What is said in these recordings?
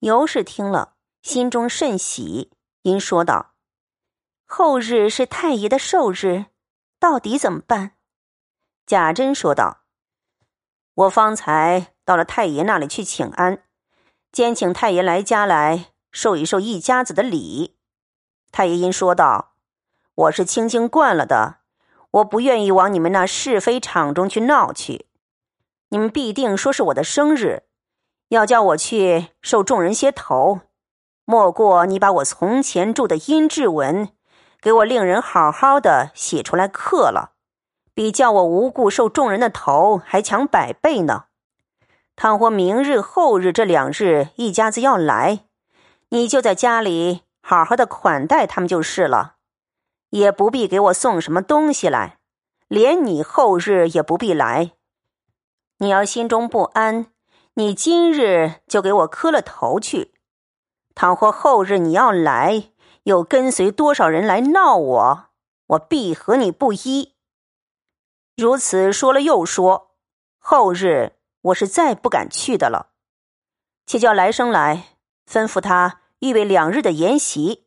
尤氏听了，心中甚喜，因说道：“后日是太爷的寿日，到底怎么办？”贾珍说道：“我方才到了太爷那里去请安，兼请太爷来家来受一受一家子的礼。太爷因说道：‘我是清静惯了的，我不愿意往你们那是非场中去闹去。你们必定说是我的生日，要叫我去受众人些头，莫过你把我从前住的阴质文，给我令人好好的写出来刻了。’”比叫我无故受众人的头还强百倍呢。倘或明日、后日这两日一家子要来，你就在家里好好的款待他们就是了，也不必给我送什么东西来。连你后日也不必来。你要心中不安，你今日就给我磕了头去。倘或后日你要来，又跟随多少人来闹我，我必和你不依。如此说了又说，后日我是再不敢去的了。且叫来生来，吩咐他预备两日的筵席。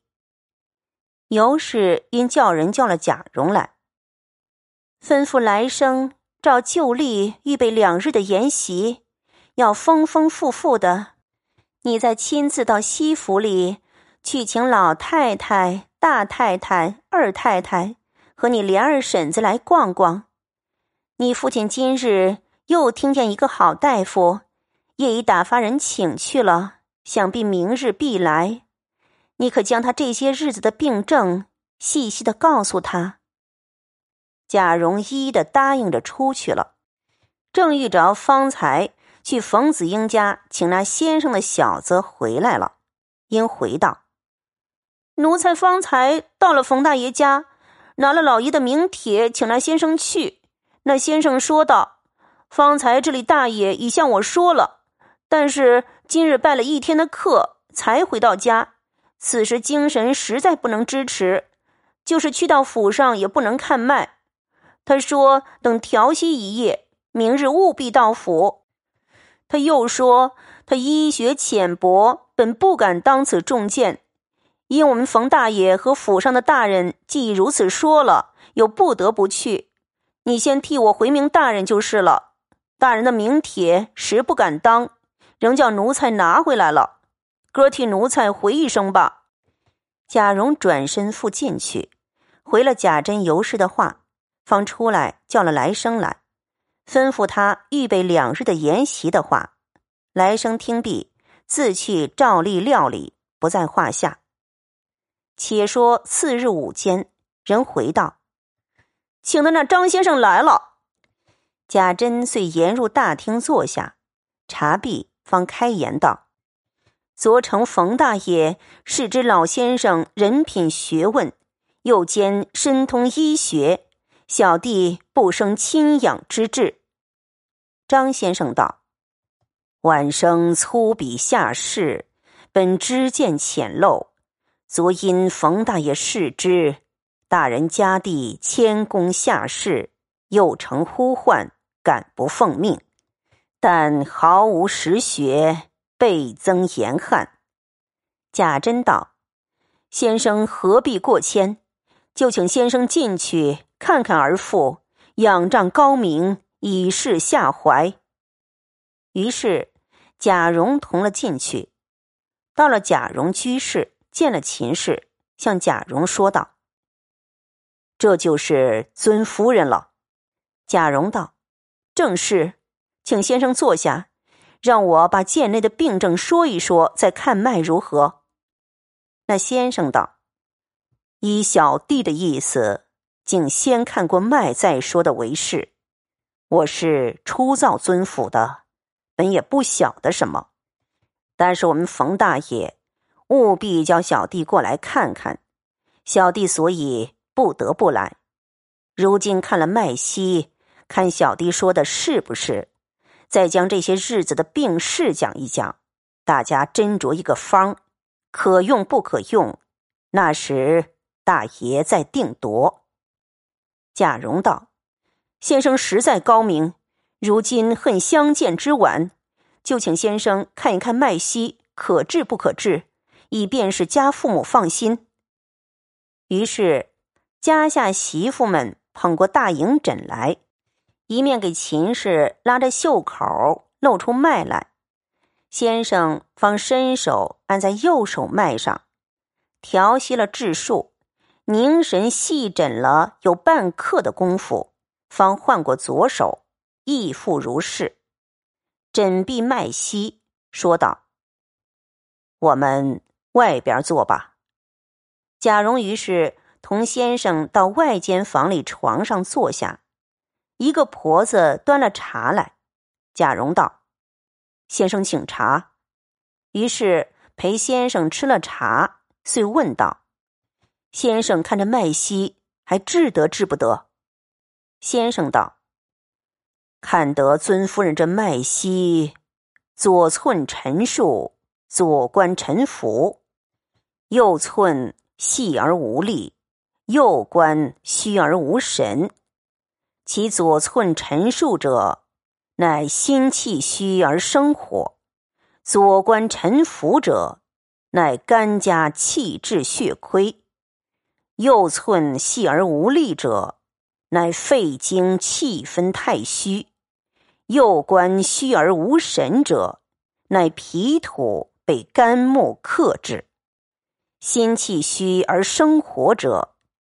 尤氏因叫人叫了贾蓉来，吩咐来生照旧例预备两日的筵席，要丰丰富富的。你再亲自到西府里去请老太太、大太太、二太太和你莲儿婶子来逛逛。你父亲今日又听见一个好大夫，夜已打发人请去了，想必明日必来。你可将他这些日子的病症细细的告诉他。贾蓉一一的答应着出去了，正遇着方才去冯子英家请那先生的小子回来了，因回道：“奴才方才到了冯大爷家，拿了老爷的名帖，请那先生去。”那先生说道：“方才这里大爷已向我说了，但是今日拜了一天的课，才回到家。此时精神实在不能支持，就是去到府上也不能看脉。他说等调息一夜，明日务必到府。他又说他医学浅薄，本不敢当此重见，因我们冯大爷和府上的大人既如此说了，又不得不去。”你先替我回明大人就是了。大人的名帖实不敢当，仍叫奴才拿回来了。哥替奴才回一声吧。贾蓉转身复进去，回了贾珍、尤氏的话，方出来叫了来生来，吩咐他预备两日的筵席的话。来生听毕，自去照例料理，不在话下。且说次日午间，人回道。请的那张先生来了，贾珍遂沿入大厅坐下，茶毕方开言道：“昨承冯大爷是知老先生人品学问，又兼深通医学，小弟不生亲仰之志。”张先生道：“晚生粗鄙下士，本知见浅陋，昨因冯大爷视之。”大人家弟谦恭下士，又承呼唤，敢不奉命？但毫无实学，倍增严悍。贾珍道：“先生何必过谦？就请先生进去看看儿妇，仰仗高明，以示下怀。”于是贾蓉同了进去。到了贾蓉居室，见了秦氏，向贾蓉说道。这就是尊夫人了，贾蓉道：“正是，请先生坐下，让我把贱内的病症说一说，再看脉如何？”那先生道：“依小弟的意思，竟先看过脉再说的为是。我是初造尊府的，本也不晓得什么，但是我们冯大爷务必叫小弟过来看看，小弟所以。”不得不来。如今看了脉息，看小弟说的是不是？再将这些日子的病事讲一讲，大家斟酌一个方，可用不可用，那时大爷再定夺。贾蓉道：“先生实在高明，如今恨相见之晚，就请先生看一看脉息，可治不可治，以便是家父母放心。于是，家下媳妇们捧过大银枕来，一面给秦氏拉着袖口，露出脉来。先生方伸手按在右手脉上，调息了质数，凝神细诊了有半刻的功夫，方换过左手，亦复如是。诊毕脉息，说道：“我们外边坐吧。”贾蓉于是同先生到外间房里床上坐下，一个婆子端了茶来。贾蓉道：“先生请茶。”于是陪先生吃了茶，遂问道：“先生看着脉息，还治得治不得？”先生道：“看得尊夫人这脉息，左寸沉数，左关沉浮，右寸。”细而无力，右关虚而无神。其左寸陈数者，乃心气虚而生火；左关沉浮者，乃肝家气滞血亏；右寸细而无力者，乃肺经气分太虚；右关虚而无神者，乃脾土被肝木克制。心气虚而生火者，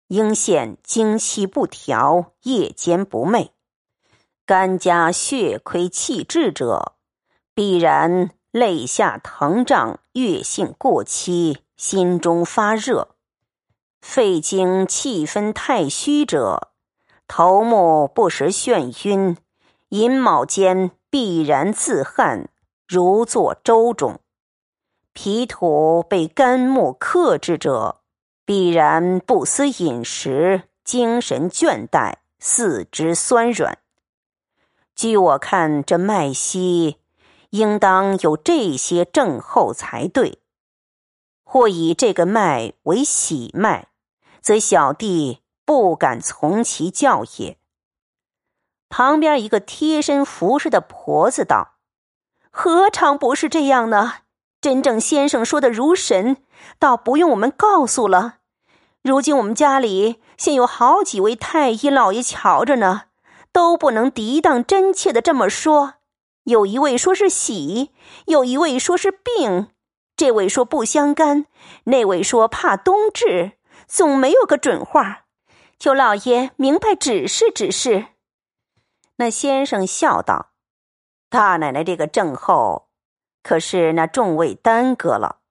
应现精气不调，夜间不寐；肝家血亏气滞者，必然肋下疼胀，月性过期，心中发热；肺经气分太虚者，头目不时眩晕，寅卯间必然自汗，如坐舟中。脾土被肝木克制者，必然不思饮食，精神倦怠，四肢酸软。据我看，这脉息应当有这些症候才对。或以这个脉为喜脉，则小弟不敢从其教也。旁边一个贴身服侍的婆子道：“何尝不是这样呢？”真正先生说的如神，倒不用我们告诉了。如今我们家里现有好几位太医老爷瞧着呢，都不能抵挡真切的这么说。有一位说是喜，有一位说是病，这位说不相干，那位说怕冬至，总没有个准话。求老爷明白指示指示。那先生笑道：“大奶奶这个症候。”可是那众位耽搁了，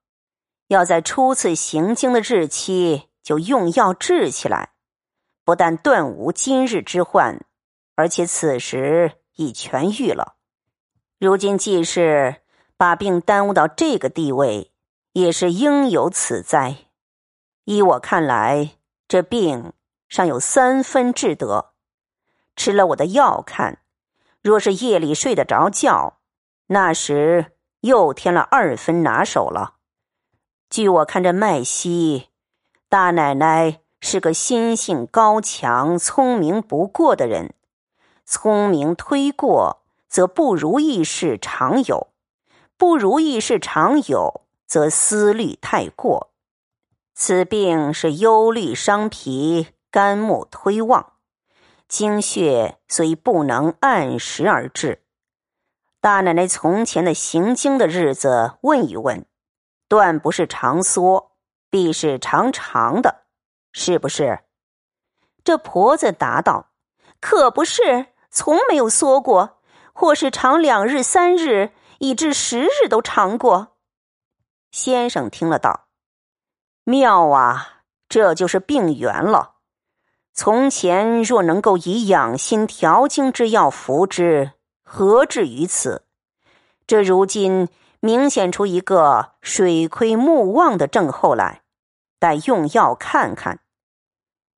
要在初次行经的日期就用药治起来，不但断无今日之患，而且此时已痊愈了。如今既是把病耽误到这个地位，也是应有此灾。依我看来，这病尚有三分治得。吃了我的药看，若是夜里睡得着觉，那时。又添了二分拿手了。据我看，这麦西大奶奶是个心性高强、聪明不过的人。聪明推过，则不如意事常有；不如意事常有，则思虑太过。此病是忧虑伤脾，肝木推旺，精血虽不能按时而至。大奶奶从前的行经的日子，问一问，断不是长缩，必是长长的，是不是？这婆子答道：“可不是，从没有缩过，或是长两日、三日，以至十日都长过。”先生听了道：“妙啊，这就是病源了。从前若能够以养心调经之药服之。”何至于此？这如今明显出一个水亏木旺的症候来，待用药看看。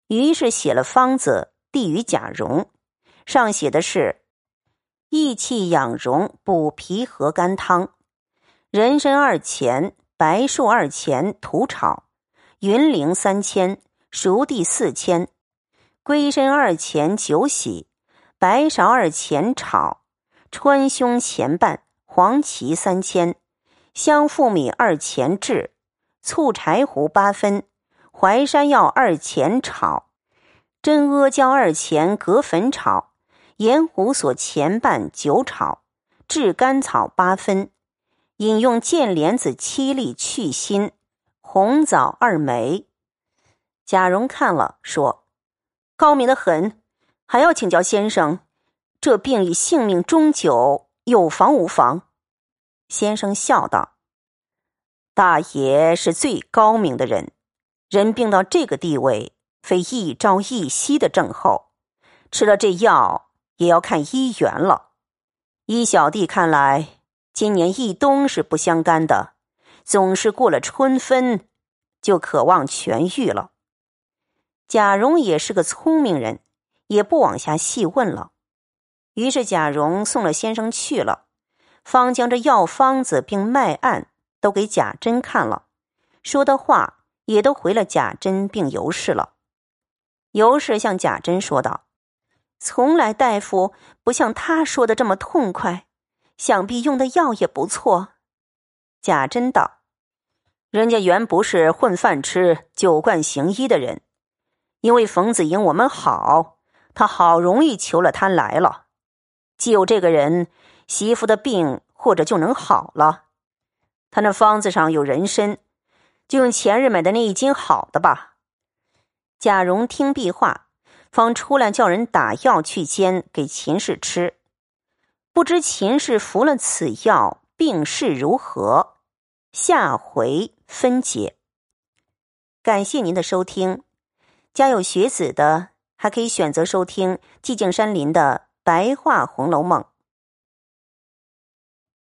于是写了方子递与贾蓉，上写的是：益气养荣补脾和肝汤，人参二钱，白术二钱，土炒；云苓三千，熟地四千，龟身二钱，酒洗；白芍二钱，炒。川芎前半，黄芪三千，香附米二钱制，醋柴胡八分，淮山药二钱炒，真阿胶二钱隔粉炒，盐胡索前半酒炒，炙甘草八分，饮用剑莲子七粒去心，红枣二枚。贾蓉看了，说：“高明的很，还要请教先生，这病与性命终久，有防无妨？”先生笑道：“大爷是最高明的人，人病到这个地位，非一朝一夕的症候，吃了这药也要看医缘了。依小弟看来，今年一冬是不相干的，总是过了春分，就渴望痊愈了。”贾蓉也是个聪明人，也不往下细问了。于是贾蓉送了先生去了，方将这药方子并脉案都给贾珍看了，说的话也都回了贾珍并尤氏了。尤氏向贾珍说道：“从来大夫不像他说的这么痛快，想必用的药也不错。”贾珍道：“人家原不是混饭吃、酒惯行医的人。”因为冯子英我们好，他好容易求了他来了。既有这个人，媳妇的病或者就能好了。他那方子上有人参，就用前日买的那一斤好的吧。贾蓉听毕话，方出来叫人打药去煎给秦氏吃。不知秦氏服了此药，病势如何？下回分解。感谢您的收听。家有学子的，还可以选择收听寂静山林的《白话红楼梦》。